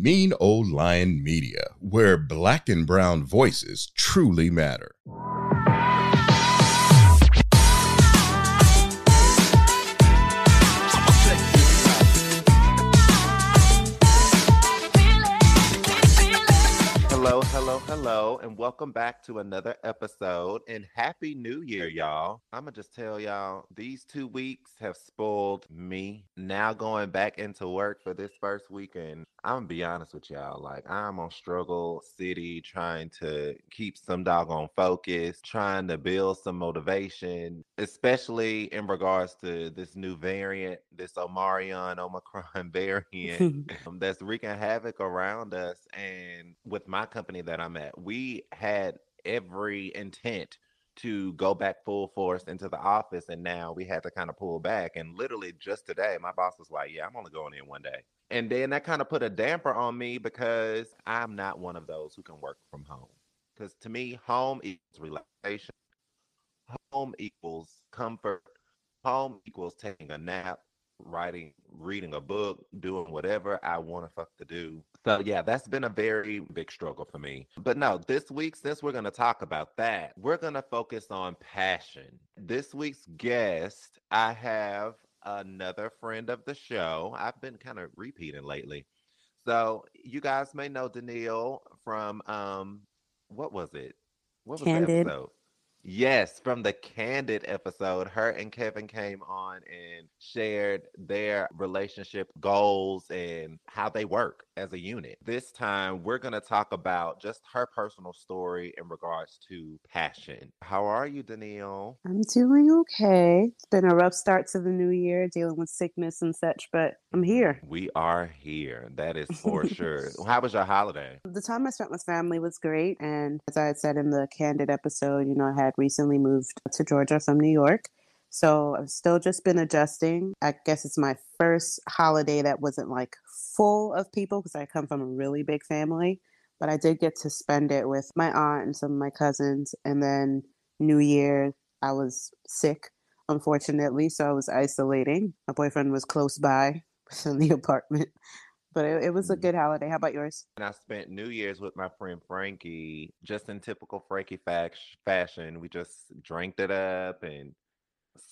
Mean Old Lion Media, where black and brown voices truly matter. Hello, and welcome back to another episode. And happy new year, y'all. I'm gonna just tell y'all these two weeks have spoiled me. Now going back into work for this first weekend, I'm gonna be honest with y'all. Like I'm on struggle city trying to keep some doggone focus, trying to build some motivation, especially in regards to this new variant, this Omarion Omicron variant um, that's wreaking havoc around us. And with my company that I'm at, we had every intent to go back full force into the office and now we had to kind of pull back. And literally just today my boss was like yeah i'm only going in one day. And then that kind of put a damper on me because i'm not one of those who can work from home. Because to me home equals relaxation. Home equals comfort. Home equals taking a nap writing, reading a book, doing whatever I want to fuck to do. So yeah, that's been a very big struggle for me. But no, this week, since we're gonna talk about that, we're gonna focus on passion. This week's guest, I have another friend of the show. I've been kind of repeating lately. So you guys may know Danielle from um what was it? What was Candid. the episode? Yes, from the Candid episode, her and Kevin came on and shared their relationship goals and how they work as a unit. This time, we're going to talk about just her personal story in regards to passion. How are you, Danielle? I'm doing okay. It's been a rough start to the new year, dealing with sickness and such, but I'm here. We are here. That is for sure. How was your holiday? The time I spent with family was great. And as I said in the Candid episode, you know, I had recently moved to Georgia from New York. So I've still just been adjusting. I guess it's my first holiday that wasn't like full of people because I come from a really big family. But I did get to spend it with my aunt and some of my cousins. And then New Year, I was sick, unfortunately. So I was isolating. My boyfriend was close by in the apartment. But it, it was a mm-hmm. good holiday. How about yours? And I spent New Year's with my friend Frankie, just in typical Frankie fac- fashion. We just drank it up and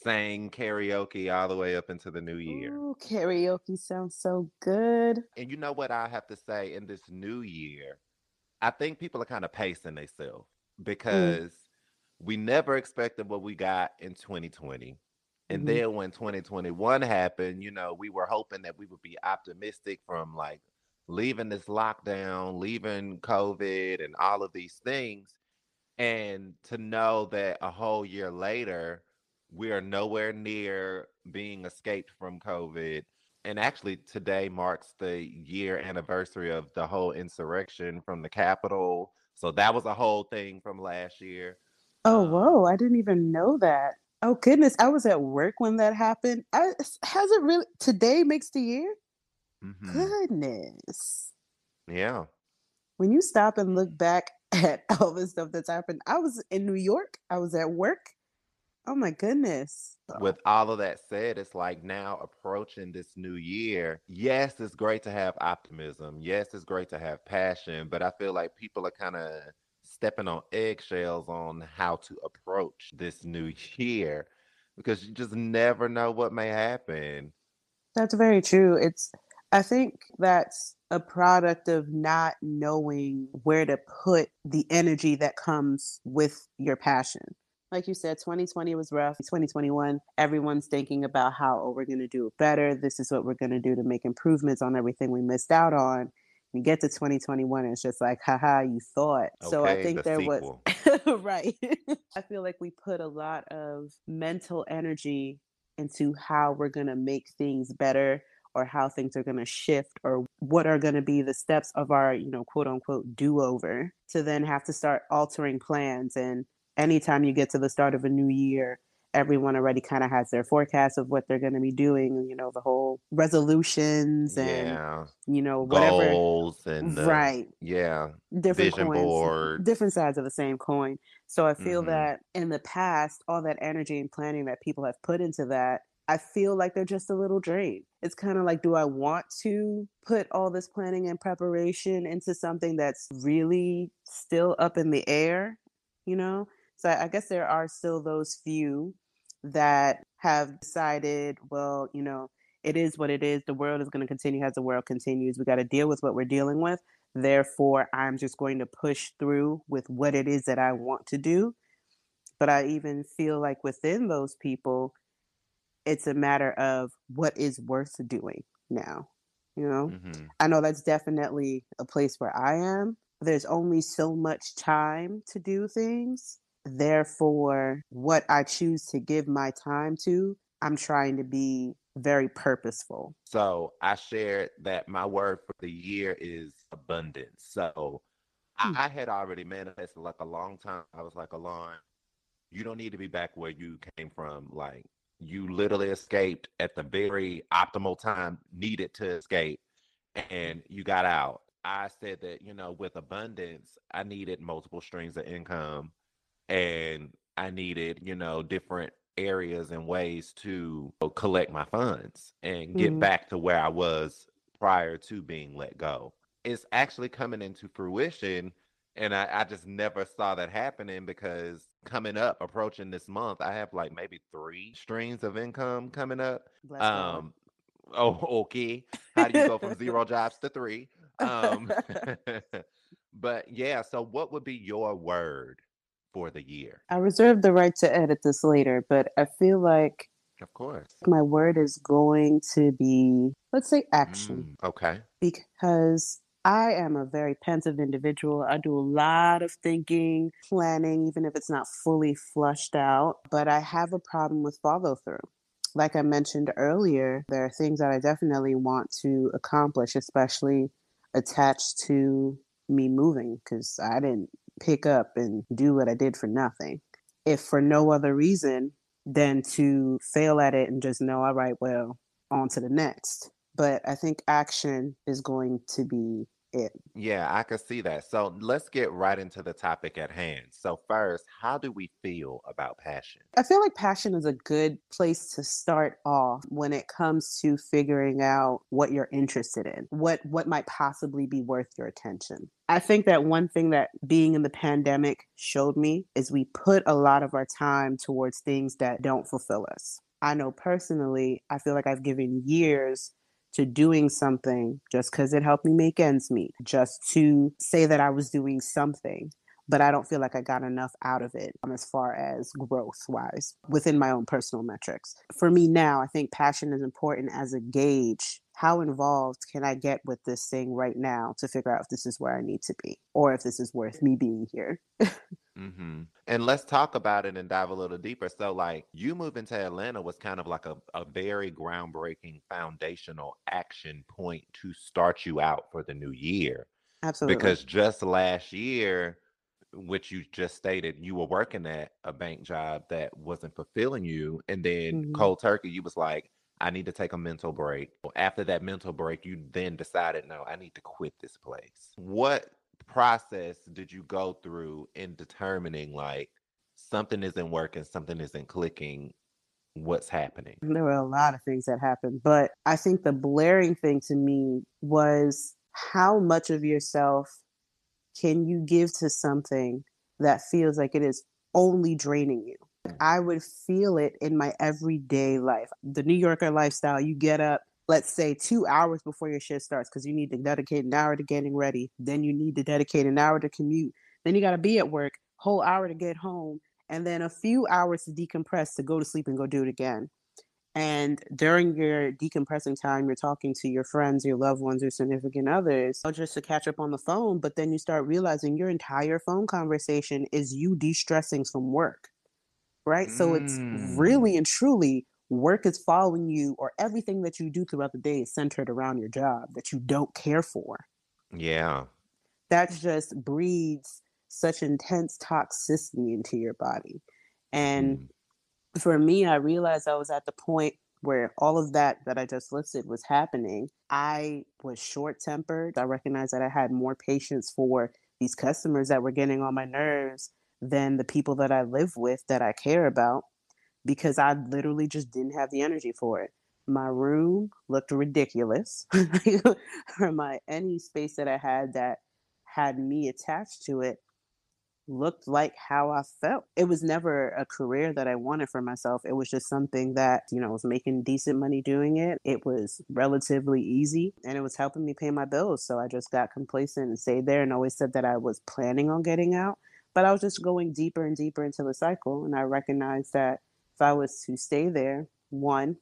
sang karaoke all the way up into the new year. Ooh, karaoke sounds so good. And you know what I have to say in this new year? I think people are kind of pacing themselves mm. because we never expected what we got in 2020. And Mhm. then when 2021 happened, you know, we were hoping that we would be optimistic from like leaving this lockdown, leaving COVID and all of these things. And to know that a whole year later, we are nowhere near being escaped from COVID. And actually, today marks the year anniversary of the whole insurrection from the Capitol. So that was a whole thing from last year. Oh, Um, whoa. I didn't even know that. Oh, goodness. I was at work when that happened. I, has it really? Today makes the year? mhm. Goodness. Yeah. When you stop and look back at all the stuff that's happened, I was in New York. I was at work. Oh, my goodness. with all of that said, it's like now approaching this new year. Yes, it's great to have optimism. Yes, it's great to have passion, but I feel like people are kind of stepping on eggshells on how to approach this new year because you just never know what may happen. That's very true. It's, I think that's a product of not knowing where to put the energy that comes with your passion. Like you said, 2020 was rough. 2021, everyone's thinking about how, oh, we're going to do better. This is what we're going to do to make improvements on everything we missed out on. You get to 2021, and it's just like, haha, you thought. so I think the there sequel. was, right. I feel like we put a lot of mental energy into how we're going to make things better or how things are going to shift or what are going to be the steps of our, you know, quote unquote do over to then have to start altering plans. And anytime you get to the start of a new year, everyone already kind of has their forecast of what they're going to be doing, you know, the whole resolutions and, yeah. you know, whatever. Goals and the- right. Yeah. Different Vision coins, board. different sides of the same coin. So I feel Mhm. that in the past, all that energy and planning that people have put into that, I feel like they're just a little drained. It's kind of like, do I want to put all this planning and preparation into something that's really still up in the air? You know? So I guess there are still those few that have decided, well, you know, it is what it is. The world is going to continue as the world continues. We got to deal with what we're dealing with. Therefore, I'm just going to push through with what it is that I want to do. But I even feel like within those people, it's a matter of what is worth doing now. You know, Mhm. I know that's definitely a place where I am. There's only so much time to do things. Therefore, what I choose to give my time to, I'm trying to be very purposeful. So I shared that my word for the year is abundance. So Hmm. I had already manifested like a long time. I was like, Alain, you don't need to be back where you came from. Like you literally escaped at the very optimal time needed to escape and you got out. I said that, you know, with abundance, I needed multiple streams of income and I needed, you know, different areas and ways to collect my funds and get Mhm. back to where I was prior to being let go. It's actually coming into fruition. And I, I just never saw that happening because coming up, approaching this month, I have like maybe three streams of income coming up. Bless. Um, oh, okay. How do you go from zero jobs to three? Um, but yeah, so what would be your word for the year? I reserve the right to edit this later, but I feel like Of course. my word is going to be, let's say, action. Mm, okay. because I am a very pensive individual. I do a lot of thinking, planning, even if it's not fully flushed out, but I have a problem with follow through. Like I mentioned earlier, there are things that I definitely want to accomplish, especially attached to me moving, because I didn't pick up and do what I did for nothing. If for no other reason than to fail at it and just know, all right, well, on to the next. But I think action is going to be it. Yeah, I can see that. So let's get right into the topic at hand. So, first, how do we feel about passion? I feel like passion is a good place to start off when it comes to figuring out what you're interested in, what what might possibly be worth your attention. I think that one thing that being in the pandemic showed me is we put a lot of our time towards things that don't fulfill us. I know personally, I feel like I've given years to doing something just because it helped me make ends meet, just to say that I was doing something but I don't feel like I got enough out of it um, as far as growth wise within my own personal metrics. For me now, I think passion is important as a gauge. How involved can I get with this thing right now to figure out if this is where I need to be or if this is worth me being here? hmm And let's talk about it and dive a little deeper. So, like, you moving to Atlanta was kind of like a, a very groundbreaking foundational action point to start you out for the new year. Absolutely. Because just last year, which you just stated, you were working at a bank job that wasn't fulfilling you. And then Mhm. cold turkey, you was like, I need to take a mental break. After that mental break, you then decided, no, I need to quit this place. What process did you go through in determining like something isn't working, something isn't clicking? What's happening? there were a lot of things that happened, but I think the blaring thing to me was how much of yourself can you give to something that feels like it is only draining you? I would feel it in my everyday life. The New Yorker lifestyle, you get up, let's say two hours before your shift starts because you need to dedicate an hour to getting ready. Then you need to dedicate an hour to commute. Then you got to be at work, whole hour to get home, and then a few hours to decompress to go to sleep and go do it again. And during your decompressing time, you're talking to your friends, your loved ones, your significant others, just to catch up on the phone. But then you start realizing your entire phone conversation is you de stressing from work, right? So it's Mm. really and truly work is following you or everything that you do throughout the day is centered around your job that you don't care for. Yeah. That just breeds such intense toxicity into your body. And mm. for me, I realized I was at the point where all of that that I just listed was happening. I was short tempered. I recognized that I had more patience for these customers that were getting on my nerves than the people that I live with that I care about because I literally just didn't have the energy for it. My room looked ridiculous. or my any space that I had that had me attached to it looked like how I felt. It was never a career that I wanted for myself. It was just something that, you know, I was making decent money doing it. It was relatively easy and it was helping me pay my bills. So I just got complacent and stayed there and always said that I was planning on getting out. But I was just going deeper and deeper into the cycle. And I recognized that if I was to stay there, one,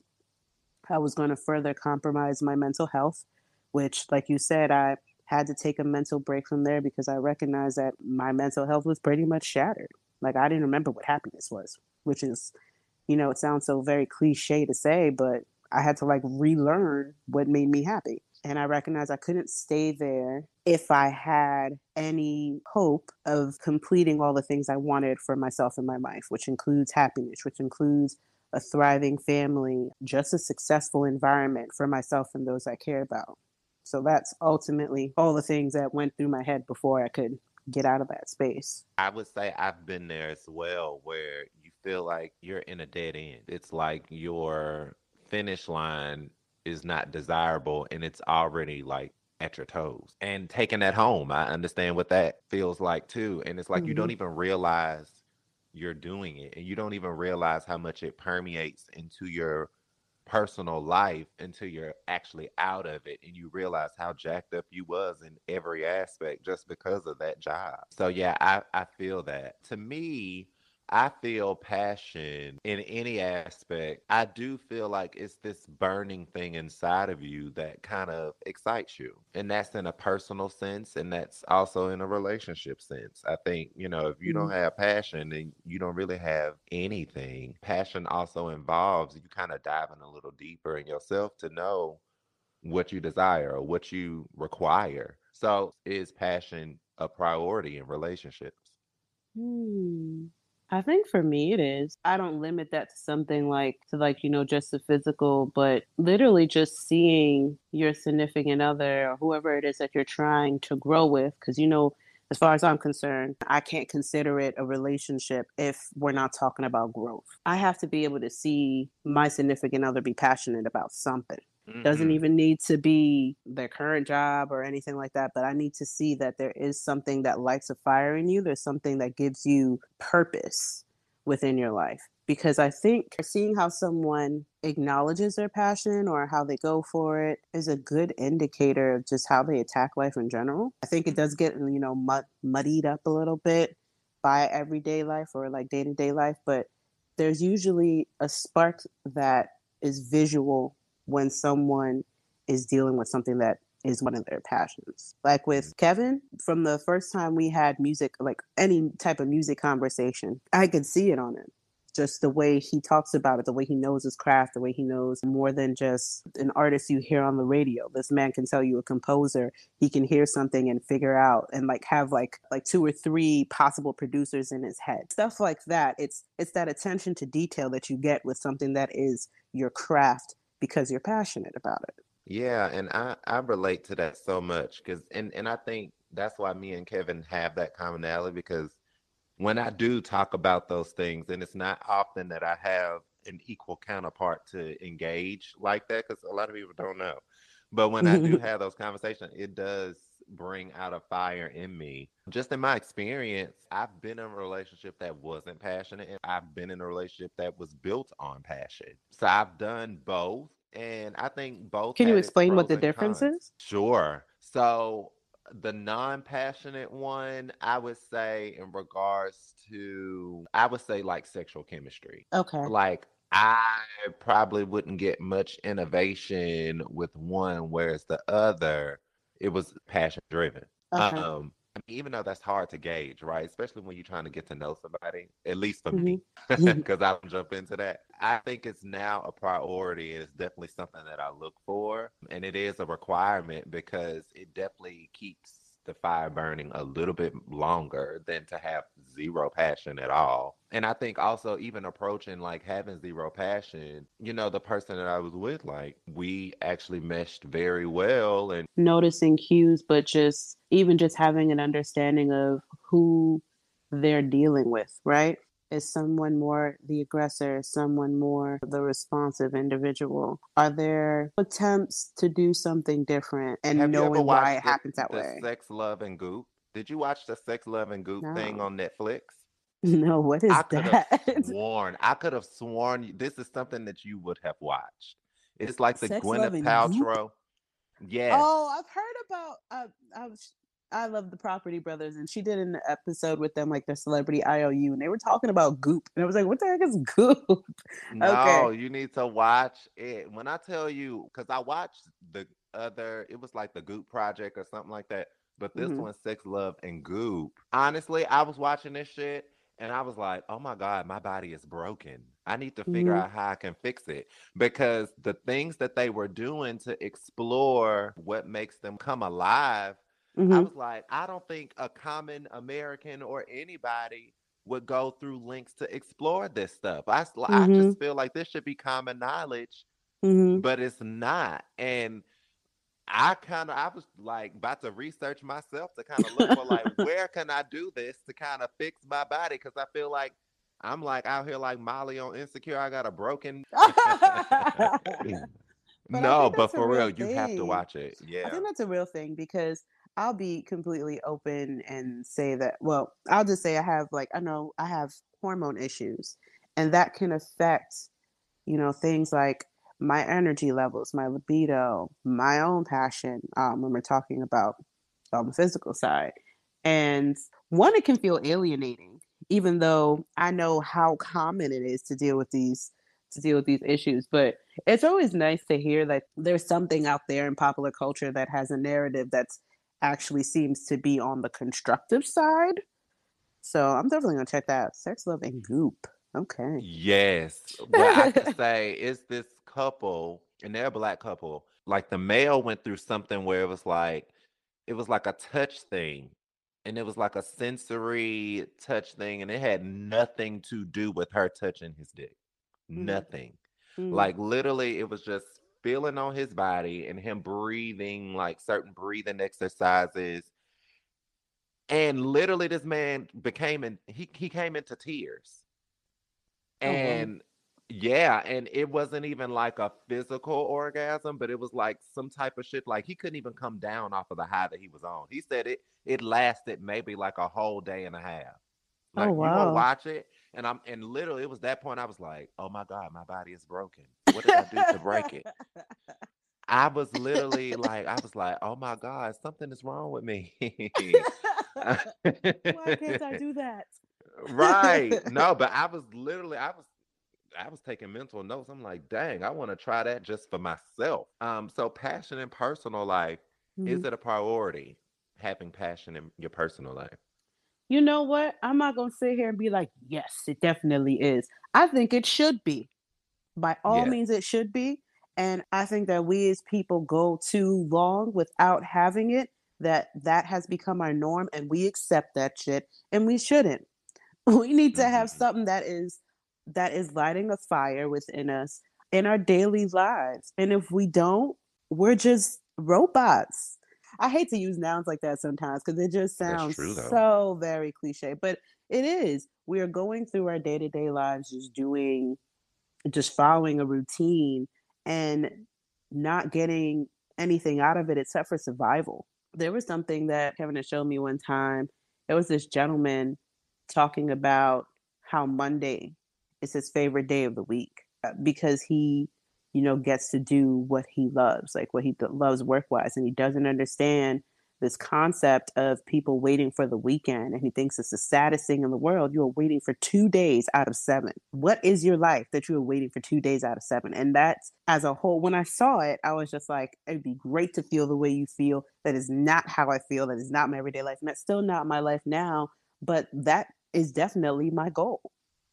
I was going to further compromise my mental health, which, like you said, I had to take a mental break from there because I recognized that my mental health was pretty much shattered. Like I didn't remember what happiness was, which is, you know, it sounds so very cliche to say, but I had to like relearn what made me happy. And I recognized I couldn't stay there if I had any hope of completing all the things I wanted for myself in my life, which includes happiness, which includes a thriving family, just a successful environment for myself and those I care about. So that's ultimately all the things that went through my head before I could get out of that space. I would say I've been there as well, where you feel like you're in a dead end. It's like your finish line is not desirable and it's already like at your toes. And taking that home, I understand what that feels like too. And it's like mm-hmm. you don't mm-hmm. even realize you're doing it and you don't even realize how much it permeates into your personal life until you're actually out of it and you realize how jacked up you was in every aspect just because of that job. So yeah, I, I feel that. To me, I feel passion in any aspect. I do feel like it's this burning thing inside of you that kind of excites you. And that's in a personal sense and that's also in a relationship sense. I think, you know, if you mm-hmm. don't have passion then you don't really have anything. Passion also involves you kind of diving a little deeper in yourself to know what you desire or what you require. So, is passion a priority in relationships? Hmm. I think for me it is. I don't limit that to something like to like, you know, just the physical, but literally just seeing your significant other or whoever it is that you're trying to grow with cuz you know, as far as I'm concerned, I can't consider it a relationship if we're not talking about growth. I have to be able to see my significant other be passionate about something. Mm-hmm. Doesn't even need to be their current job or anything like that, but I need to see that there is something that lights a fire in you. There's something that gives you purpose within your life. Because I think seeing how someone acknowledges their passion or how they go for it is a good indicator of just how they attack life in general. I think it does get, you know, mud- muddied up a little bit by everyday life or like day to day life, but there's usually a spark that is visual when someone is dealing with something that is one of their passions. Like with mm. Kevin, from the first time we had music, like any type of music conversation, I could see it on him. Just the way he talks about it, the way he knows his craft, the way he knows more than just an artist you hear on the radio. This man can tell you a composer, he can hear something and figure out and like have like like two or three possible producers in his head. Stuff like that. It's it's that attention to detail that you get with something that is your craft because you're passionate about it. Yeah, and I I relate to that so much because and and I think that's why me and Kevin have that commonality because when I do talk about those things, and it's not often that I have an equal counterpart to engage like that because a lot of people don't know. But when I do have those conversations, it does bring out a fire in me. Just in my experience, I've been in a relationship that wasn't passionate, and I've been in a relationship that was built on passion. So I've done both. And I think both. Can you explain what the difference cons. is? Sure. So the non-passionate one, I would say in regards to, I would say like sexual chemistry. Okay. Like I probably wouldn't get much innovation with one, whereas the other it was passion driven. Okay. Um, I mean, even though that's hard to gauge, right? Especially when you're trying to get to know somebody, at least for Mhm. me, because I don't jump into that. I think it's now a priority it's definitely something that I look for. And it is a requirement because it definitely keeps the fire burning a little bit longer than to have zero passion at all. And I think also, even approaching like having zero passion, you know, the person that I was with, like, we actually meshed very well. And Noticing cues, but just even just having an understanding of who they're dealing with, right? Is someone more the aggressor? Is someone more the responsive individual? Are there attempts to do something different and have you knowing why it the, happens that the way? Sex, Love, and Goop? Did you watch the Sex, Love, and Goop thing on Netflix? No, what is I could have that? sworn. I could have sworn this is something that you would have watched. It's like the Sex, Love, Gwyneth? Paltrow. Yes. Oh, I've heard about. Uh, I was. I love the Property Brothers, and she did an episode with them, like their celebrity IOU, and they were talking about Goop, and I was like, "What the heck is Goop?" No, you need to watch it. When I tell you, because I watched the other, it was like the Goop Project or something like that. But this Mhm. one, Sex, Love, and Goop. Honestly, I was watching this shit and I was like, oh my God, my body is broken. I need to figure Mhm. out how I can fix it. Because the things that they were doing to explore what makes them come alive I Mhm. was like, I don't think a common American or anybody would go through links to explore this stuff. I, s- I just feel like this should be common knowledge, Mhm. but it's not. And I kind of, I was like about to research myself to kind of look for like, where can I do this to kind of fix my body? Because I feel like I'm like out here like Molly on Insecure. I got a broken. But no, but for real, real you have to watch it. Yeah, I think that's a real thing because I'll be completely open and say that, well, I'll just say I have, like, I know I have hormone issues, and that can affect, you know, things like my energy levels, my libido, my own passion, um, when we're talking about um, the physical side. And one, it can feel alienating, even though I know how common it is to deal with these to deal with these issues. But it's always nice to hear that there's something out there in popular culture that has a narrative that's actually seems to be on the constructive side. So I'm definitely gonna check that out. Sex, love, and goop. Okay. Yes. What I can say is this couple, and they're a black couple, like the male went through something where it was like, it was like a touch thing. And it was like a sensory touch thing, and it had nothing to do with her touching his dick. Mhm. Nothing. Mm. Like literally, it was just feeling on his body and him breathing like certain breathing exercises. And literally, this man became and he he came into tears. Oh. And yeah, and it wasn't even like a physical orgasm, but it was like some type of shit. Like he couldn't even come down off of the high that he was on. He said it it lasted maybe like a whole day and a half. Oh, Like you wow. gonna watch it, and I'm and literally it was that point I was like, oh my god, my body is broken. What did I do to break it? I was literally like, I was like, oh my god, something is wrong with me. Why can't I do that? right. No, but I was literally, I was I was taking mental notes. I'm like, dang, I want to try that just for myself. Um, so passion in personal life, is Mhm. it a priority? Having passion in your personal life. You know what? I'm not gonna sit here and be like, yes, it definitely is. I think it should be. By all Yeah. means, it should be. And I think that we as people go too long without having it, that that has become our norm and we accept that shit and we shouldn't. We need to have Mhm. something that is that is lighting a fire within us in our daily lives. And if we don't, we're just robots. I hate to use nouns like that sometimes because it just sounds true, so very cliche, but it is. We are going through our day to day lives just doing, just following a routine and not getting anything out of it except for survival. There was something that Kevin had showed me one time. It was this gentleman talking about how Monday is his favorite day of the week uh, because he, you know, gets to do what he loves, like what he loves work wise, and he doesn't understand this concept of people waiting for the weekend and he thinks it's the saddest thing in the world you are waiting for two days out of seven. What is your life that you are waiting for two days out of seven? And that's as a whole when i saw it i was just like it'd be great to feel the way you feel. That is not how i feel. That is not my everyday life and that's still not my life now but that is definitely my goal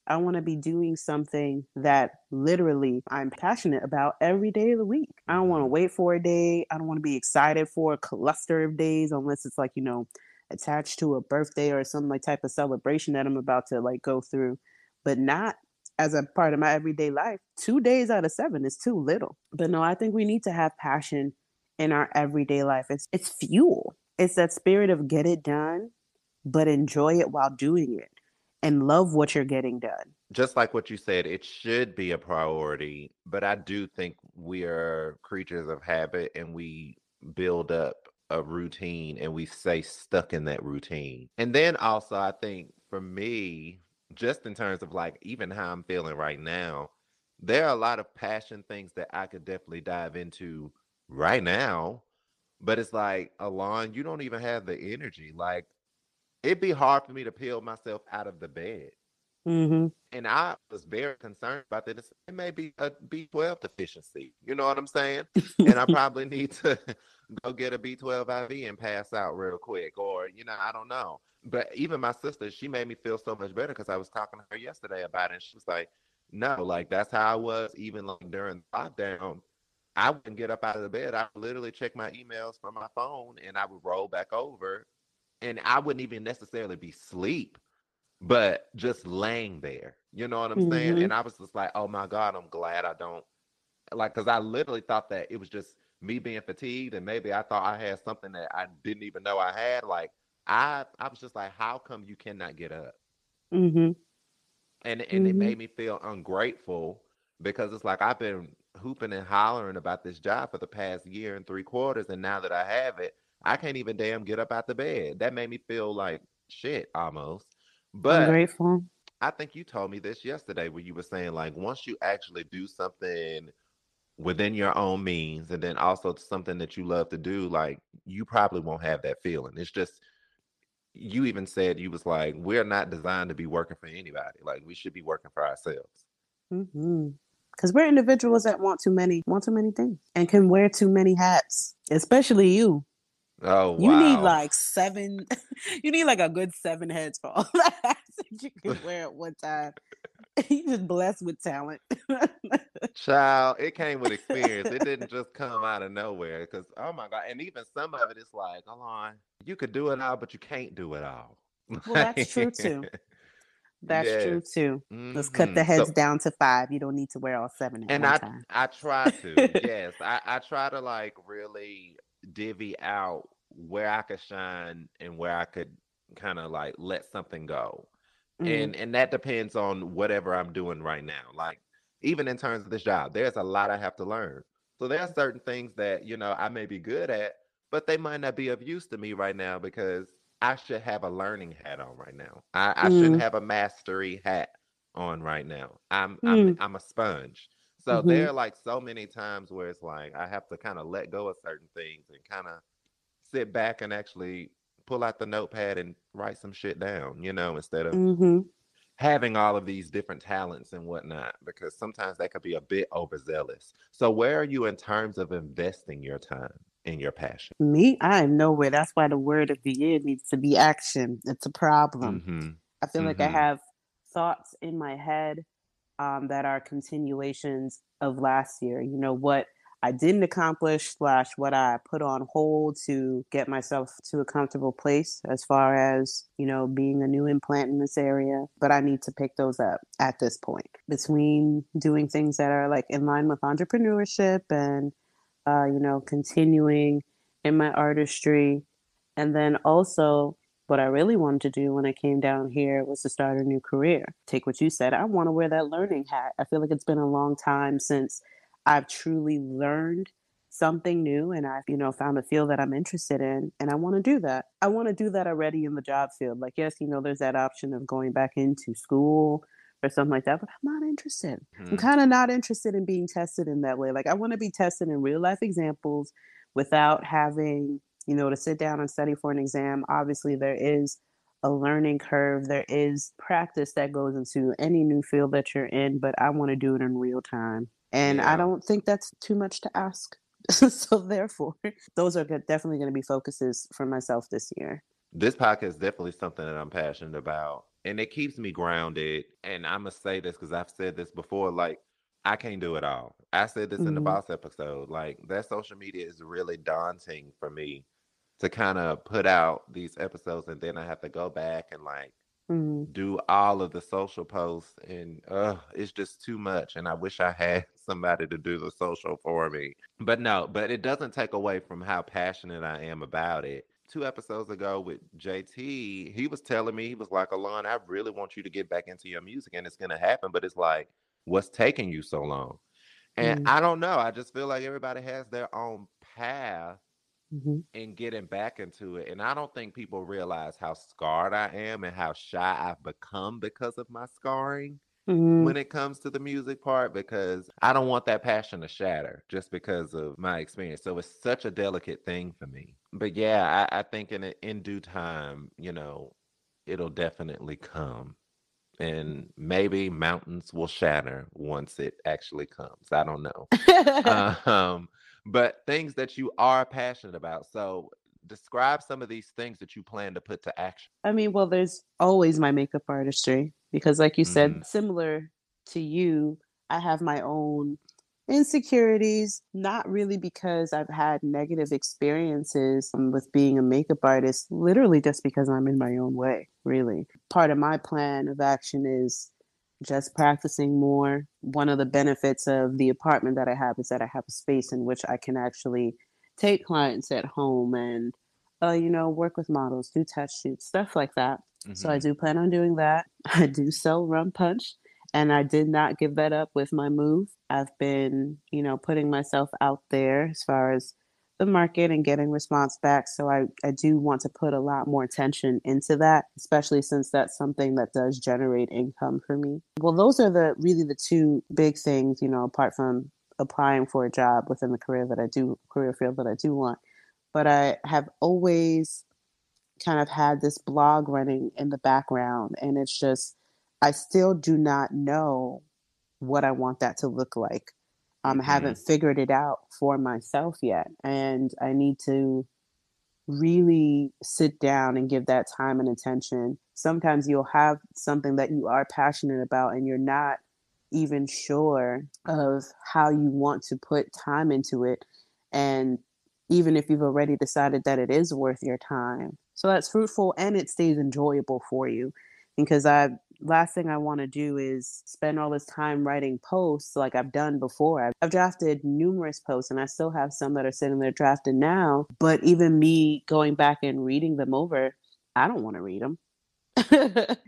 I want to be doing something that literally I'm passionate about every day of the week. I don't want to mm-hmm. wait for a day. I don't want to be excited for a cluster of days unless it's like, you know, attached to a birthday or some like type of celebration that I'm about to like go through, but not as a part of my everyday life. Two days out of seven is too little. But no, I think we need to have passion in our everyday life. It's it's fuel. It's that spirit of get it done, but enjoy it while doing it and love what you're getting done. Just like what you said, it should be a priority, but I do think we are creatures of habit and we build up a routine and we stay stuck in that routine. And then also, I think for me, just in terms of like even how I'm feeling right now, there are a lot of passion things that I could definitely dive into right now. But it's like, Alain, you don't even have the energy. Like, it'd be hard for me to peel myself out of the bed. Mm-hmm. And I was very concerned about that. It may be a B12 deficiency. You know what I'm saying? and I probably need to go get a B12 IV and pass out real quick. Or, you know, I don't know. But even my sister, she made me feel so much better because I was talking to her yesterday about it. And she was like, no, like that's how I was even like during lockdown. I wouldn't get up out of the bed. I would literally check my emails from my phone and I would roll back over and I wouldn't even necessarily be sleep, but just laying there. You know what I'm mm-hmm. saying? And I was just like, oh my God, I'm glad I don't like because I literally thought that it was just me being fatigued, and maybe I thought I had something that I didn't even know I had. Like I, I was just like, how come you cannot get up? Mm-hmm. And and mm-hmm. it made me feel ungrateful because it's like I've been hooping and hollering about this job for the past year and three quarters, and now that I have it, I can't even damn get up out the bed. That made me feel like shit almost. But I'm grateful. I think you told me this yesterday when you were saying like once you actually do something within your own means and then also something that you love to do, like you probably won't have that feeling. It's just you even said you was like, we're not designed to be working for anybody. Like we should be working for ourselves. Mm-hmm because we're individuals that want too many want too many things and can wear too many hats especially you Oh, wow. You need like seven. You need like a good seven heads for all that you can wear at one time. You just blessed with talent. Child, it came with experience. It didn't just come out of nowhere. Because oh my god, and even some of it is like, hold on, you could do it all, but you can't do it all. Well, that's true too. That's yes. true too. Mm-hmm. Let's cut the heads so, down to five. You don't need to wear all seven. and I, time. I try to. yes, I, I try to like really divvy out where I could shine and where I could kind of like let something go. Mm-hmm. And and that depends on whatever I'm doing right now. Like even in terms of this job, there's a lot I have to learn. So there are certain things that, you know, I may be good at, but they might not be of use to me right now because I should have a learning hat on right now. I, I mm. shouldn't have a mastery hat on right now. I'm mm. I'm I'm a sponge. So mm-hmm. there are like so many times where it's like I have to kind of let go of certain things and kind of sit back and actually pull out the notepad and write some shit down, you know, instead of mm-hmm. having all of these different talents and whatnot, because sometimes that could be a bit overzealous. So where are you in terms of investing your time? in your passion? Me, I am nowhere. That's why the word of the year needs to be action. It's a problem. Mm-hmm. I feel mm-hmm. like I mm-hmm. have thoughts in my head um, that are continuations of last year. You know, what I didn't accomplish, slash, what I put on hold to get myself to a comfortable place as far as, you know, being a new implant in this area. But I need to pick those up at this point between doing things that are like in line with entrepreneurship and, uh, you know, continuing in my artistry. And then also what I really wanted to do when I came down here was to start a new career. Take what you said. I want to wear that learning hat. I feel like it's been a long time since I've truly learned something new and I've, you know, found a field that I'm interested in and I want to do that. I want to do that already in the job field. Like, yes, you know, there's that option of going back into school or something like that, but I'm not interested. Hmm. I'm kind of not interested in being tested in that way. Like, I want to be tested in real life examples without having you know, to sit down and study for an exam, obviously there is a learning curve. There is practice that goes into any new field that you're in, but I want to do it in real time. And yeah. I don't think that's too much to ask. so therefore, those are definitely going to be focuses for myself this year. This podcast is definitely something that I'm passionate about. And it keeps me grounded. And I'm going to say this because I've said this before. Like, I can't do it all. I said this mm-hmm. in the mm-hmm. boss episode. Like, that social media is really daunting for me to kind of put out these episodes and then I have to go back and like mm-hmm. do all of the social posts and uh it's just too much and I wish I had somebody to do the social for me. But no, but it doesn't take away from how passionate I am about it. Two episodes ago with JT, he was telling me, he was like, Alain, I really want you to get back into your music and it's gonna happen, but it's like, what's taking you so long? And mm-hmm. I don't know. I just feel like everybody has their own path mm-hmm. and getting back into it. And I don't think people realize how scarred I am and how shy I've become because of my scarring. Mm-hmm. When it comes to the music part, because I don't want that passion to shatter just because of my experience. So it's such a delicate thing for me. But yeah, I, I think in in due time, you know, it'll definitely come and maybe mountains will shatter once it actually comes. I don't know. um, but things that you are passionate about. So describe some of these things that you plan to put to action. I mean, well, there's always my makeup artistry because, like you said, mm-hmm. similar to you, I have my own insecurities, not really because I've had negative experiences with being a makeup artist, literally just because I'm in my own way, really. Part of my plan of action is just practicing more. One of the benefits of the apartment that I have is that I have a space in which I can actually take clients at home and, uh, you know, work with models, do test shoots, stuff like that. Mm-hmm. So I mm-hmm. do plan on doing that. I do sell rum punch, and I did not give that up with my move. I've been, you know, putting myself out there as far as the market and getting response back. So I, I do want to put a lot more attention into that, especially since that's something that does generate income for me. Well, those are the really the two big things, you know, apart from applying for a job within the career that I do, career field that I do want. But I have always kind of had this blog running in the background, and it's just, I still do not know what I want that to look like um, mm-hmm. haven't figured it out for myself yet. And I need to really sit down and give that time and attention. Sometimes you'll have something that you are passionate about and you're not even sure of how you want to put time into it. And even if you've already decided that it is worth your time. So that's fruitful and it stays enjoyable for you. Because I've last thing I want to do is spend all this time writing posts like I've done before. I've, I've, drafted numerous posts and I still have some that are sitting there drafted now. But even me going back and reading them over, I don't want to read them.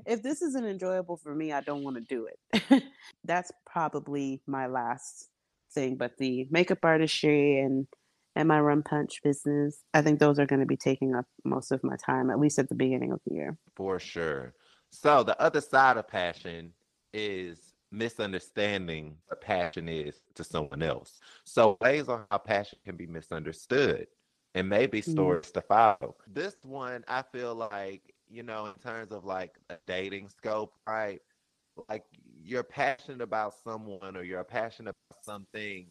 if this isn't enjoyable for me, I don't want to do it. That's probably my last thing. But the makeup artistry and and my rum punch business, I think those are going to be taking up most of my time, at least at the beginning of the year. For sure. So the other side of passion is misunderstanding what passion is to someone else. So ways on how passion can be misunderstood and maybe mm-hmm. stories mm-hmm. to follow. This one I feel like, you know, in terms of like a dating scope, right? Like you're passionate about someone or you're passionate about something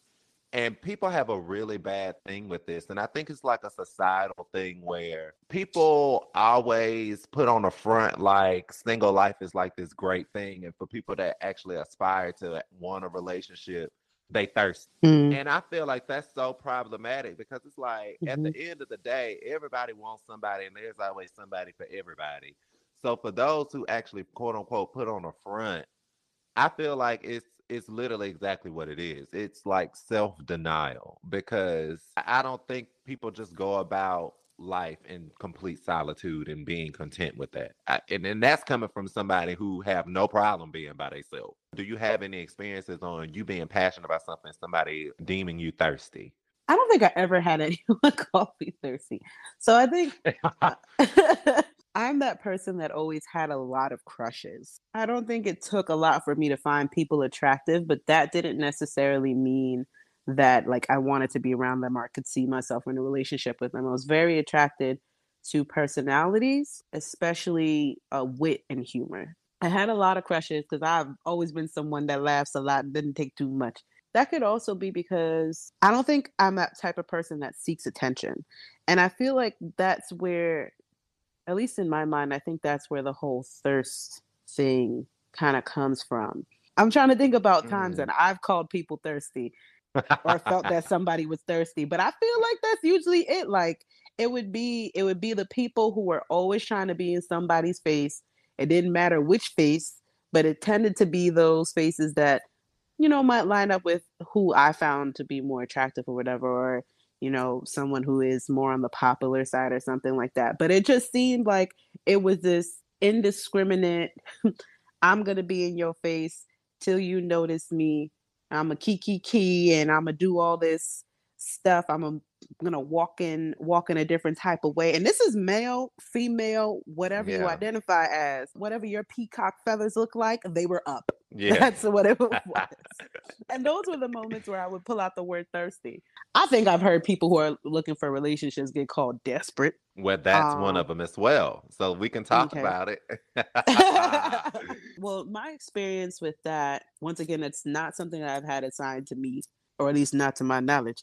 and people have a really bad thing with this. And I think it's like a societal thing where people always put on the front like single life is like this great thing. And for people that actually aspire to want a relationship, they thirst. Mm. And I feel like that's so problematic because it's like mm-hmm. at the mm-hmm. end of the day, everybody wants somebody and there's always somebody for everybody. So for those who actually quote unquote put on the front, I feel like it's it's literally exactly what it is. It's like self denial because I don't think people just go about life in complete solitude and being content with that. I, and, and that's coming from somebody who have no problem being by themselves. Do you have any experiences on you being passionate about something, somebody deeming you thirsty? I don't think I ever had anyone call me thirsty. So I think I'm that person that always had a lot of crushes. I don't think it took a lot for me to find people attractive, but that didn't necessarily mean that like I wanted to be around them or I could see myself in a relationship with them. I was very attracted to personalities, especially uh, wit and humor. I had a lot of crushes because I've always been someone that laughs a lot and didn't take too much. That could also be because I don't think I'm that type of person that seeks attention. And I feel like that's where, at least in my mind, I think that's where the whole thirst thing kind of comes from. I'm trying to think about times mm. that I've called people thirsty or felt that somebody was thirsty, but I feel like that's usually it. Like it would be it would be the people who were always trying to be in somebody's face. It didn't matter which face, but it tended to be those faces that you know might line up with who I found to be more attractive or whatever or you know someone who is more on the popular side or something like that. But it just seemed like it was this indiscriminate I'm going to be in your face till you notice me. I'm a kiki key key, and I'm gonna do all this stuff. I'm gonna walk in walk in a different type of way and this is male female whatever yeah. you identify as whatever your peacock feathers look like they were up yeah that's what it was and those were the moments where i would pull out the word thirsty i think i've heard people who are looking for relationships get called desperate well that's um, one of them as well so we can talk okay. about it well my experience with that once again it's not something that i've had assigned to me or at least not to my knowledge.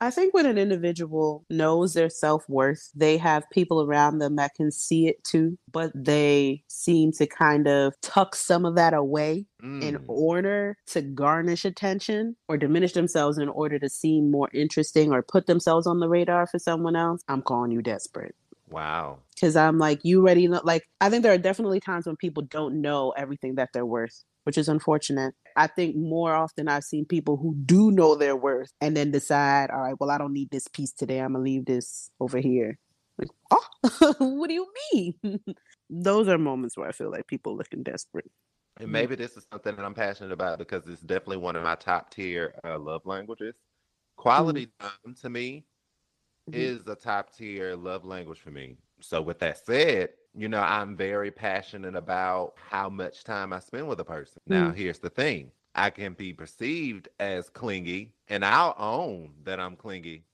I think when an individual knows their self worth, they have people around them that can see it too, but they seem to kind of tuck some of that away mm. in order to garnish attention or diminish themselves in order to seem more interesting or put themselves on the radar for someone else. I'm calling you desperate. Wow. Because I'm like, you ready? Like, I think there are definitely times when people don't know everything that they're worth which is unfortunate. I think more often I've seen people who do know their worth and then decide, all right, well, I don't need this piece today. I'm gonna leave this over here. Like, oh, what do you mean? Those are moments where I feel like people looking desperate. And maybe this is something that I'm passionate about because it's definitely one of my top tier uh, love languages. Quality mm-hmm. time to me mm-hmm. is a top tier love language for me. So, with that said, you know, I'm very passionate about how much time I spend with a person. Now, mm. here's the thing I can be perceived as clingy, and I'll own that I'm clingy.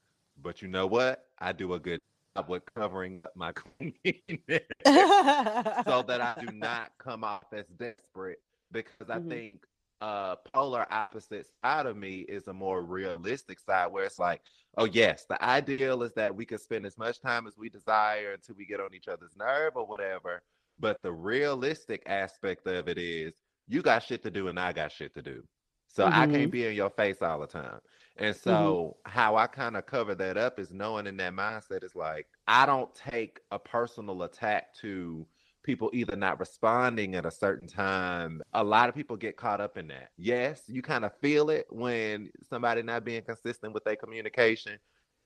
But you know what? I do a good job with covering up my clinginess so that I do not come off as desperate because I mm-hmm. think uh polar opposite side of me is a more realistic side where it's like oh yes the ideal is that we can spend as much time as we desire until we get on each other's nerve or whatever but the realistic aspect of it is you got shit to do and i got shit to do so mm-hmm. i can't mm-hmm. be in your face all the time and so mm-hmm. how i kind of cover that up is knowing in that mindset is like i don't take a personal attack to people either not responding at a certain time. A lot of people get caught up in that. Yes, you kind of feel it when somebody not being consistent with their communication,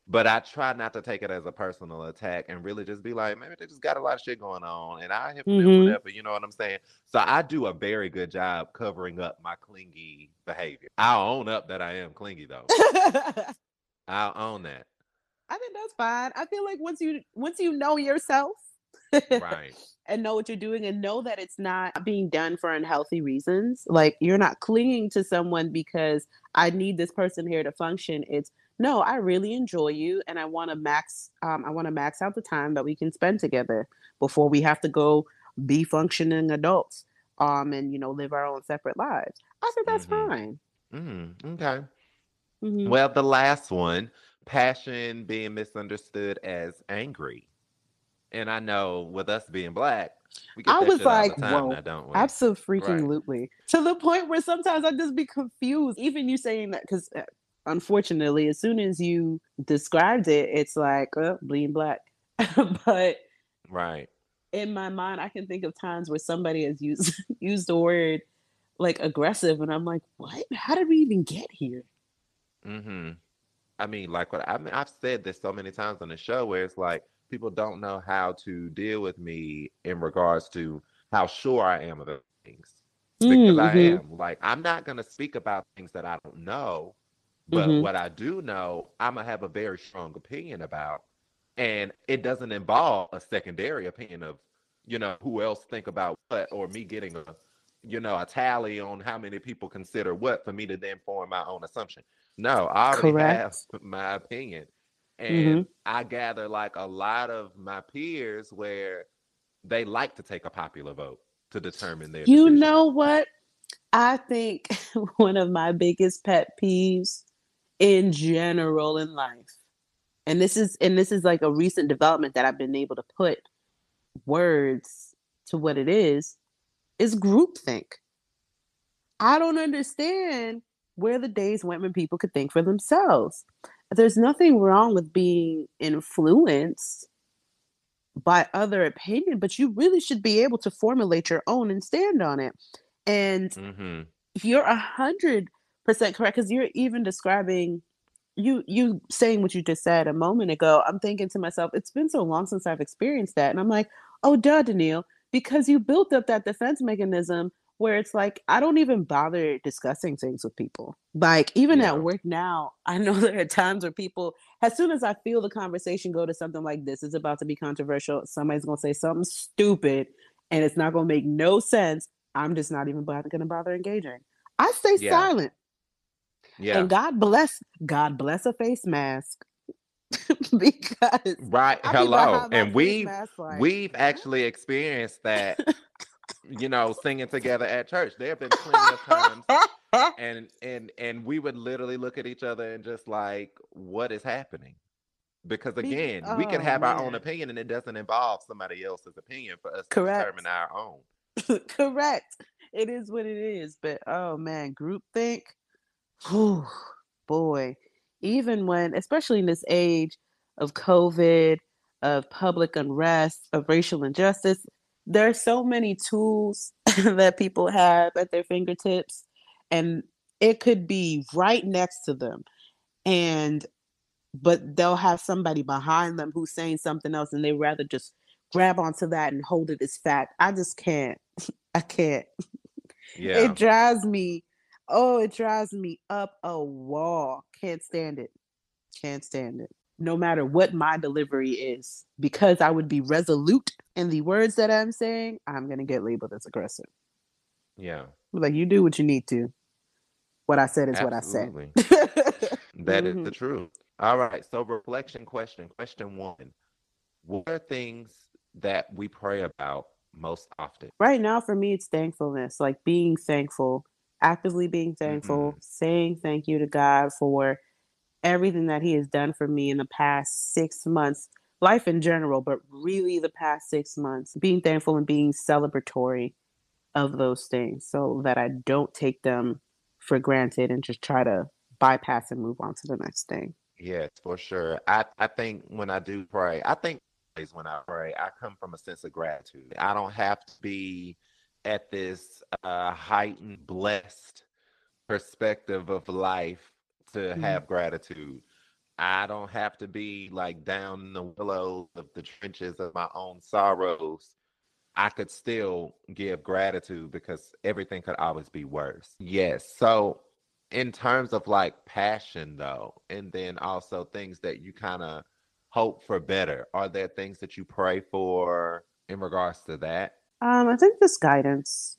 but I try not to take it as a personal attack and really just be like, maybe they just got a lot of shit going on, and I hit mm-hmm. whatever. You know what I'm saying? So I do a very good job covering up my clingy behavior. I'll own up that I am clingy though. I'll own that. I think that's fine. I feel like once you once you know yourself, right and know what you're doing and know that it's not being done for unhealthy reasons. Like you're not clinging to someone because I need this person here to function. It's no, I really enjoy you and I want to max um, I want to max out the time that we can spend together before we have to go be functioning adults um and you know live our own separate lives. I think that's mm-hmm. fine. Mm, okay. Mm-hmm. Well, the last one, passion being misunderstood as angry. And I know with us being black, I was like, whoa, absolutely. Right. To the point where sometimes I just be confused. Even you saying that, because uh, unfortunately, as soon as you described it, it's like, oh, bleeding black. but right in my mind, I can think of times where somebody has used used the word like aggressive, and I'm like, what? How did we even get here? Hmm. I mean, like what I mean, I've said this so many times on the show where it's like people don't know how to deal with me in regards to how sure I am of the things. Because mm-hmm. I am. Like, I'm not going to speak about things that I don't know. But mm-hmm. what I do know, I'm going to have a very strong opinion about. And it doesn't involve a secondary opinion of, you know, who else think about what or me getting a, you know, a tally on how many people consider what for me to then form my own assumption. No, I already Correct. have my opinion. Mm-hmm. And I gather like a lot of my peers where they like to take a popular vote to determine their You decision. know what? I think one of my biggest pet peeves in general in life, and this is and this is like a recent development that I've been able to put words to what it is, is groupthink. I don't understand where the days went when people could think for themselves. There's nothing wrong with being influenced by other opinion, but you really should be able to formulate your own and stand on it. And hmm you're a hundred percent correct because you're even describing you you saying what you just said a moment ago. I'm thinking to myself, it's been so long since I've experienced that, and I'm like, oh, duh, Danielle, because you built up that defense mechanism where it's like I don't even bother discussing things with people. Like even Yeah. at work now, I know there are times where people, as soon as I feel the conversation go to something like this is about to be controversial, somebody's gonna say something stupid, and it's not gonna make no sense. I'm just not even going to bother engaging. I stay Yeah. silent, Yeah. and God bless, God bless a face mask because right. Hello. And we mask like, we've actually experienced that, you know, singing together at church. There have been plenty of times and and and we would literally look at each other and just like what is happening because Be- again we can oh, have our own opinion and it doesn't involve somebody else's opinion for us Correct. to determine our own Correct. It is what it is. But oh man, groupthink. Whew, boy. Even when, especially in this age of COVID, of public unrest, of racial injustice, there are so many tools that people have at their fingertips, and it could be right next to them. And but they'll have somebody behind them who's saying something else, and they rather just grab onto that and hold it as fact. I just can't. I can't. yeah It drives me. Oh, it drives me up a wall. Can't stand it. Can't stand it. No matter what my delivery is, because I would be resolute in the words that I'm saying, I'm gonna get labeled as aggressive. yeah Like you do what you need to. What I said is what I said. absolutely That is Mhm. the truth all right so reflection question question one what are things that we pray about most often right now for me it's thankfulness like being thankful actively being thankful saying thank you to god for everything that he has done for me in the past six months life in general but really the past six months being thankful and being celebratory of those things so that i don't take them for granted and just try to bypass and move on to the next thing Yes, for sure. I, I think when I do pray, I think when I pray, I come from a sense of gratitude. I don't have to be at this uh, heightened, blessed perspective of life to Mhm. have gratitude. I don't have to be like down in the willows of the trenches of my own sorrows. I could still give gratitude because everything could always be worse. Yes. So in terms of like passion though and then also things that you kind of hope for better are there things that you pray for in regards to that Um, I think this guidance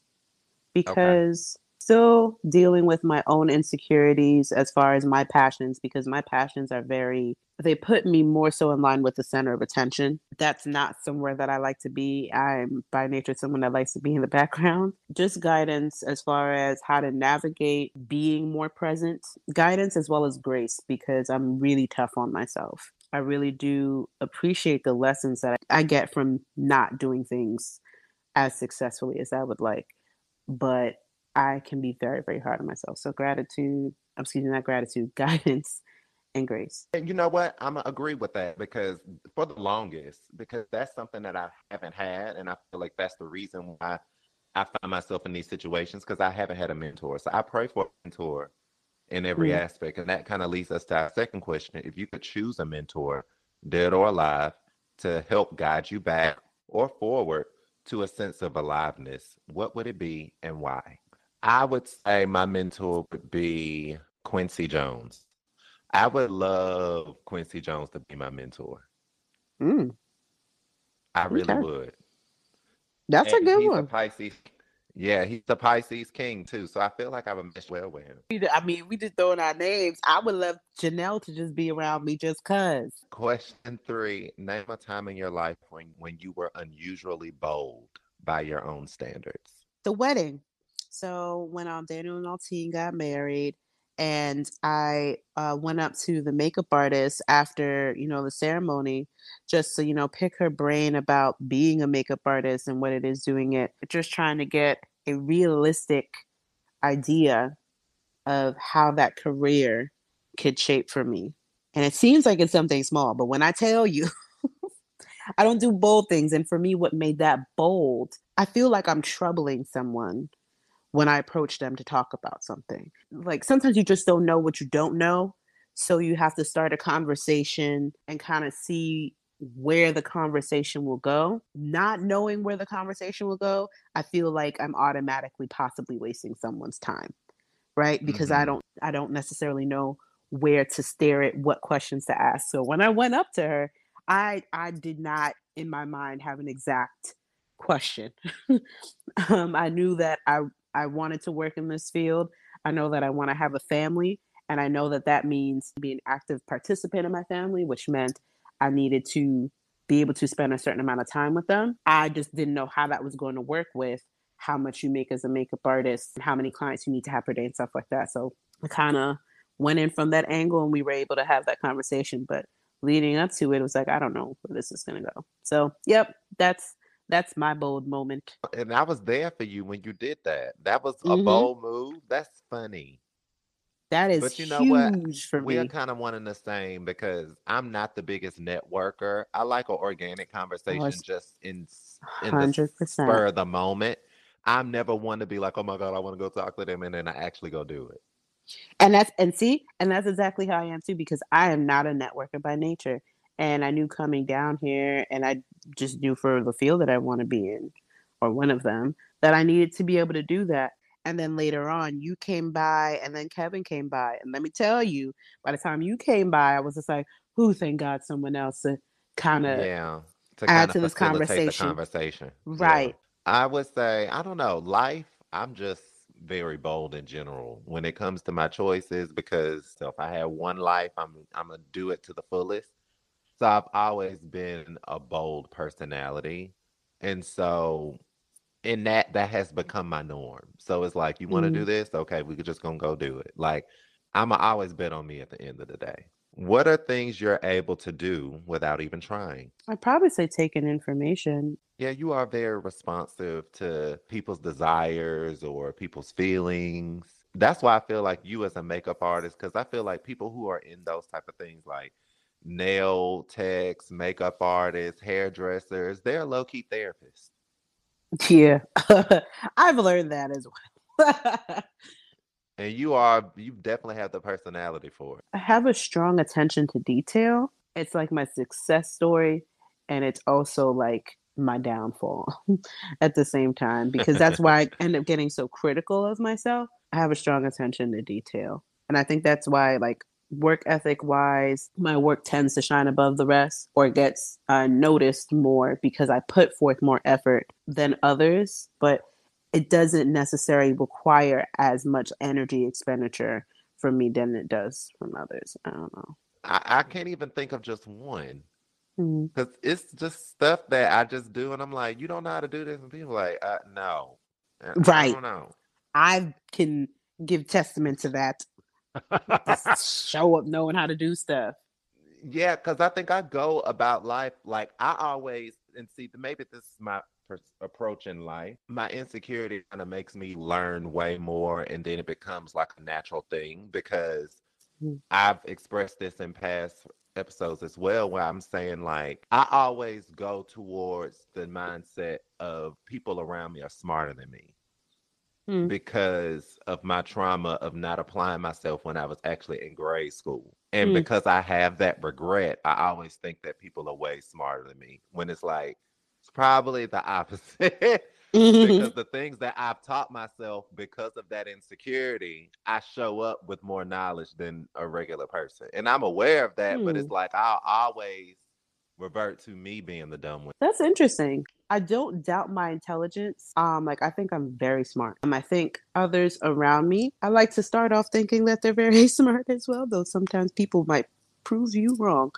because still dealing with my own insecurities as far as my passions because my passions are very they put me more so in line with the center of attention. That's not somewhere that I like to be. I'm by nature someone that likes to be in the background. Just guidance as far as how to navigate being more present, guidance as well as grace because I'm really tough on myself. I really do appreciate the lessons that I get from not doing things as successfully as I would like. But I can be very, very hard on myself. So gratitude, excuse me, not gratitude, guidance and grace. and you know what i'm gonna agree with that because for the longest because that's something that i haven't had and i feel like that's the reason why i find myself in these situations because i haven't had a mentor so i pray for a mentor in every Mm. aspect and that kind of leads us to our second question if you could choose a mentor dead or alive to help guide you back or forward to a sense of aliveness what would it be and why i would say my mentor would be quincy jones I would love Quincy Jones to be my mentor. Mm, I really Okay. would. that's a good he's one. a Pisces. Yeah, he's the Pisces king too. So I feel like I would mesh well with him. I mean, we just throwing our names. I would love Janelle to just be around me just cause. Question three: Name a time in your life when when you were unusually bold by your own standards. The wedding. So when um Daniel and Altine got married, and I uh, went up to the makeup artist after you know the ceremony, just to you know pick her brain about being a makeup artist and what it is doing it. Just trying to get a realistic idea of how that career could shape for me. And it seems like it's something small, but when I tell you, I don't do bold things. And for me, what made that bold, I feel like I'm troubling someone when I approach them to talk about something. Like sometimes you just don't know what you don't know. So you have to start a conversation and kind of see where the conversation will go. Not knowing where the conversation will go, I feel like I'm automatically possibly wasting someone's time. Right? Because mm-hmm. I don't I don't necessarily know where to stare at what questions to ask. So when I went up to her, I I did not in my mind have an exact question. um, I knew that I I wanted to work in this field. I know that I want to have a family, and I know that that means be an active participant in my family, which meant I needed to be able to spend a certain amount of time with them. I just didn't know how that was going to work with how much you make as a makeup artist, and how many clients you need to have per day, and stuff like that. So I kind of went in from that angle, and we were able to have that conversation. But leading up to it, it was like I don't know where this is going to go. So yep, that's that's my bold moment. And I was there for you when you did that. That was a mm-hmm. bold move. That's funny. That is but you know what? for we me. are kind of one and the same because I'm not the biggest networker. I like an organic oh, conversation oh, just in in 100%. the spur of the moment. I'm never one to be like, oh my god, I want to go talk to them, and then I actually go do it. And that's and see, and that's exactly how I am too because I am not a networker by nature. And I knew coming down here, and I just knew for the field that I want to be in, or one of them, that I needed to be able to do that. And then later on, you came by, and then Kevin came by. And let me tell you, by the time you came by, I was just like, "Who? Thank God, someone else to kind of yeah to add to this conversation." conversation, right? Yeah. I would say, I don't know, life. I'm just very bold in general when it comes to my choices because so if I have one life, I'm I'm gonna do it to the fullest. So I've always been a bold personality. And so in that that has become my norm. So it's like you want to mm. do this, okay, we could just gonna go do it. Like I'm always bet on me at the end of the day. What are things you're able to do without even trying? I'd probably say taking information. Yeah, you are very responsive to people's desires or people's feelings. That's why I feel like you as a makeup artist, because I feel like people who are in those type of things, like nail techs, makeup artists, hairdressers, they're low key therapists. Yeah, I've learned that as well. and you are, you definitely have the personality for it. I have a strong attention to detail. It's like my success story, and it's also like my downfall at the same time because that's why I end up getting so critical of myself. I have a strong attention to detail. And I think that's why, like, work ethic wise, my work tends to shine above the rest or gets uh, noticed more because I put forth more effort than others, but it doesn't necessarily require as much energy expenditure from me than it does from others. I don't know. I, I can't even think of just one. Because mm-hmm. it's just stuff that I just do, and I'm like, you don't know how to do this, and people like, uh, no, right? I don't know. I can give testament to that show up knowing how to do stuff. Yeah, because I think I go about life like I always and see maybe this is my approach in life. My insecurity kind of makes me learn way more, and then it becomes like a natural thing because mm. I've expressed this in past episodes as well, where I'm saying like I always go towards the mindset of people around me are smarter than me mm. because of my trauma of not applying myself when I was actually in grade school. And mm. because I have that regret, I always think that people are way smarter than me when it's like, it's probably the opposite. because the things that I've taught myself because of that insecurity, I show up with more knowledge than a regular person. And I'm aware of that, mm. but it's hmm. like I'll always revert to me being the dumb one. That's interesting. I don't doubt my intelligence. Um, like I think I'm very smart. Um, I think others around me, I like to start off thinking that they're very smart as well, though sometimes people might prove you wrong.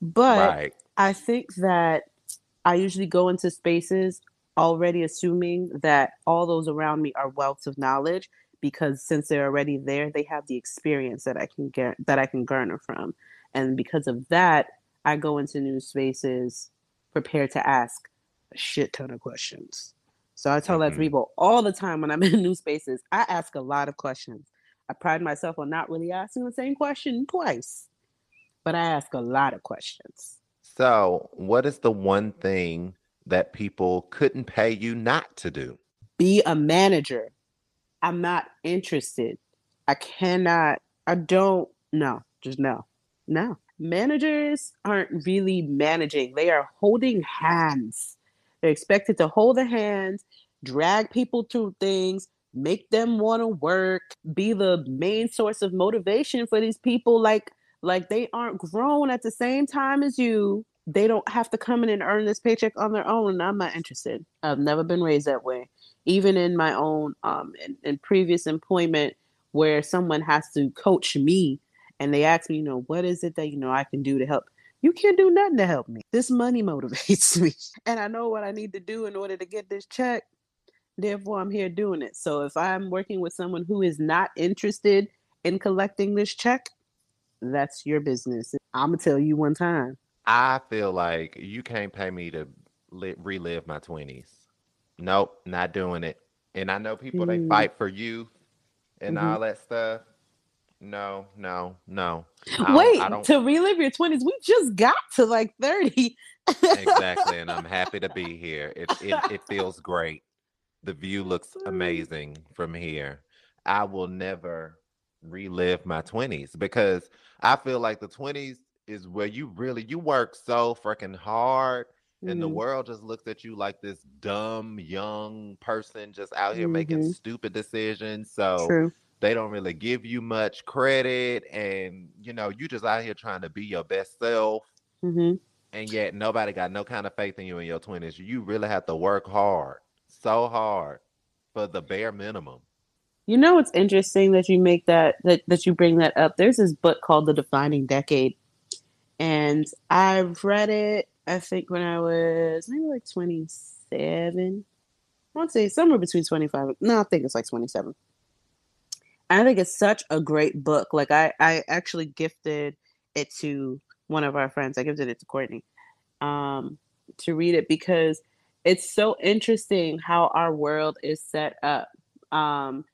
But right. I think that I usually go into spaces already assuming that all those around me are wealths of knowledge because since they're already there, they have the experience that I can get that I can garner from. And because of that, I go into new spaces prepared to ask a shit ton of questions. So I tell mm-hmm. that to mm-hmm. people all the time when I'm in new spaces. I ask a lot of questions. I pride myself on not really asking the same question twice, but I ask a lot of questions. So, what is the one thing that people couldn't pay you not to do? Be a manager. I'm not interested. I cannot, I don't, no, just no, no. Managers aren't really managing, they are holding hands. They're expected to hold the hands, drag people through things, make them want to work, be the main source of motivation for these people. Like, like they aren't grown at the same time as you. They don't have to come in and earn this paycheck on their own. And I'm not interested. I've never been raised that way. Even in my own um in, in previous employment where someone has to coach me and they ask me, you know, what is it that you know I can do to help? You can't do nothing to help me. This money motivates me. And I know what I need to do in order to get this check. Therefore, I'm here doing it. So if I'm working with someone who is not interested in collecting this check, that's your business. I'm going to tell you one time. I feel like you can't pay me to li- relive my 20s. Nope, not doing it. And I know people, mm. they fight for you and mm-hmm. all that stuff. No, no, no. Wait, to relive your 20s, we just got to like 30. exactly. And I'm happy to be here. It, it, it feels great. The view looks mm. amazing from here. I will never relive my 20s because I feel like the 20s is where you really you work so freaking hard and mm-hmm. the world just looks at you like this dumb young person just out here mm-hmm. making stupid decisions. So True they don't really give you much credit and you know you just out here trying to be your best self mm-hmm. and yet nobody got no kind of faith in you in your 20s you really have to work hard so hard for the bare minimum. You know it's interesting that you make that that, that you bring that up? There's this book called the defining decade and i've read it i think when i was maybe like 27 i want to say somewhere between 25 no i think it's like 27 I think it's such a great book. Like I, I actually gifted it to one of our friends. I gifted it to Courtney um, to read it because it's so interesting how our world is set up. Um,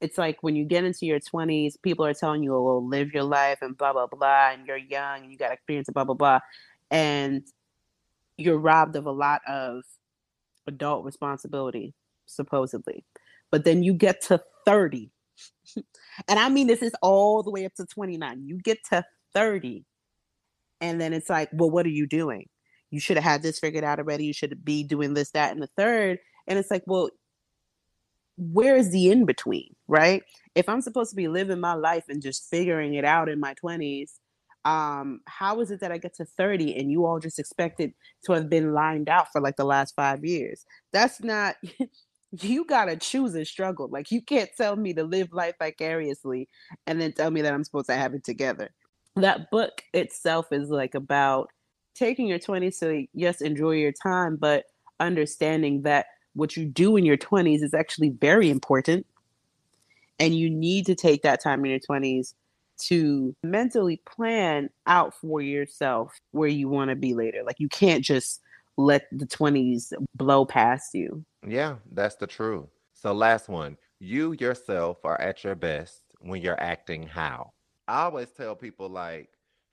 it's like when you get into your 20s, people are telling you, oh, live your life and blah, blah, blah. And you're young and you got experience and blah, blah, blah. And you're robbed of a lot of adult responsibility, supposedly. But then you get to 30 and I mean, this is all the way up to 29. You get to 30, and then it's like, well, what are you doing? You should have had this figured out already. You should be doing this, that, and the third. And it's like, well, where is the in between, right? If I'm supposed to be living my life and just figuring it out in my 20s, um, how is it that I get to 30 and you all just expected to have been lined out for like the last five years? That's not you gotta choose and struggle. Like you can't tell me to live life vicariously and then tell me that I'm supposed to have it together. That book itself is like about taking your 20s to yes, enjoy your time, but understanding that what you do in your 20s is actually very important. And you need to take that time in your 20s to mentally plan out for yourself where you want to be later. Like you can't just let the 20s blow past you. Yeah, that's the truth. So, last one you yourself are at your best when you're acting how? I always tell people, like,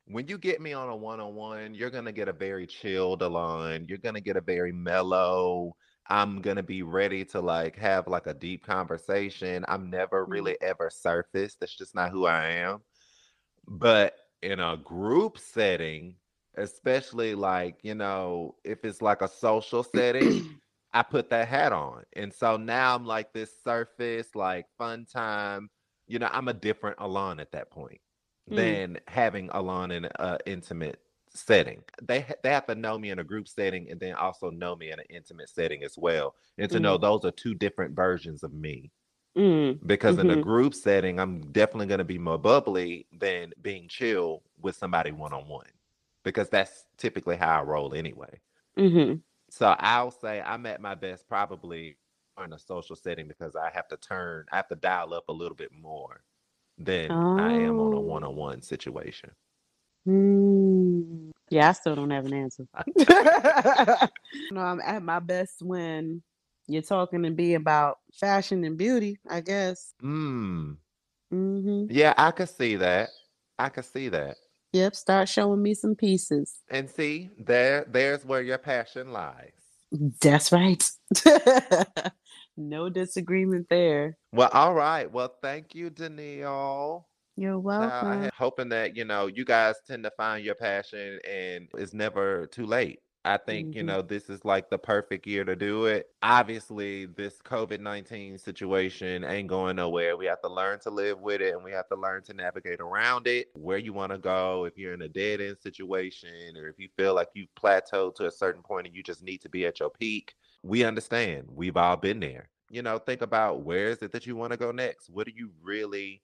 when you get me on a one on one, you're going to get a very chilled Alain. You're going to get a very mellow. I'm going to be ready to like have like a deep conversation. I'm never mm-hmm. really ever surface. That's just not who I am. But in a group setting, especially like, you know, if it's like a social setting, I put that hat on. And so now I'm like this surface, like fun time. You know, I'm a different Alain at that point mm. than having Alain in an intimate setting. They they have to know me in a group setting and then also know me in an intimate setting as well, and to mm. know those are two different versions of me. Mm. Because mm-hmm. in a mm-hmm. group setting, I'm definitely going to be more bubbly than being chill with somebody one on one, because that's typically how I roll anyway. Mm-hmm. So I'll say I'm at my best probably in a social setting because I have to turn, I have to dial up a little bit more than oh. I am on a one on one situation. Mm. Yeah, I still don't have an answer. no, I'm at my best when you're talking to be about fashion and beauty, I guess. Mm. Mm-hmm. Yeah, I could see that. I could see that. Yep, start showing me some pieces. And see, there there's where your passion lies. That's right. no disagreement there. Well, all right. Well, thank you, Danielle. You're welcome. hoping that you know you guys tend to find your passion, and it's never too late. I think, mm-hmm. you know, this is like the perfect year to do it. Obviously, this COVID 19 situation ain't going nowhere. We have to learn to live with it and we have to learn to navigate around it, where you want to go. If you're in a dead end situation or if you feel like you've plateaued to a certain point and you just need to be at your peak, we understand. We've all been there. You know, think about where is it that you want to go next? What do you really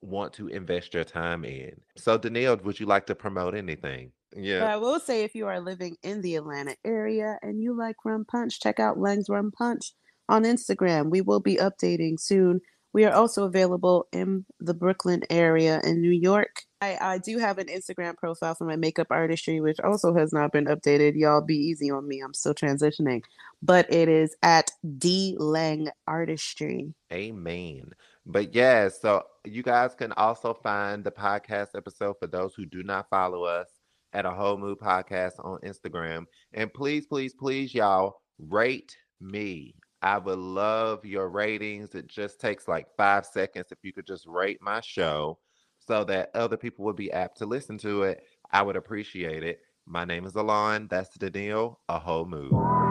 want to invest your time in? So, Danielle, would you like to promote anything? Yeah. But I will say if you are living in the Atlanta area and you like rum punch, check out Lang's Rum Punch on Instagram. We will be updating soon. We are also available in the Brooklyn area in New York. I, I do have an Instagram profile for my makeup artistry, which also has not been updated. Y'all be easy on me. I'm still transitioning. But it is at D Lang Artistry. Amen. But yeah, so you guys can also find the podcast episode for those who do not follow us at a whole mood podcast on Instagram. And please, please, please, y'all rate me. I would love your ratings. It just takes like five seconds if you could just rate my show so that other people would be apt to listen to it. I would appreciate it. My name is Alain. That's the deal. A whole mood.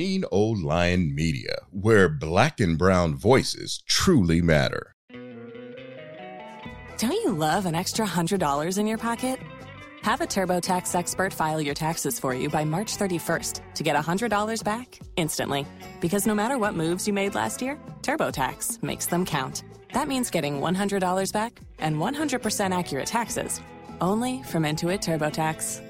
Mean Old Lion Media, where black and brown voices truly matter. Don't you love an extra $100 in your pocket? Have a TurboTax expert file your taxes for you by March 31st to get $100 back instantly. Because no matter what moves you made last year, TurboTax makes them count. That means getting $100 back and 100% accurate taxes only from Intuit TurboTax.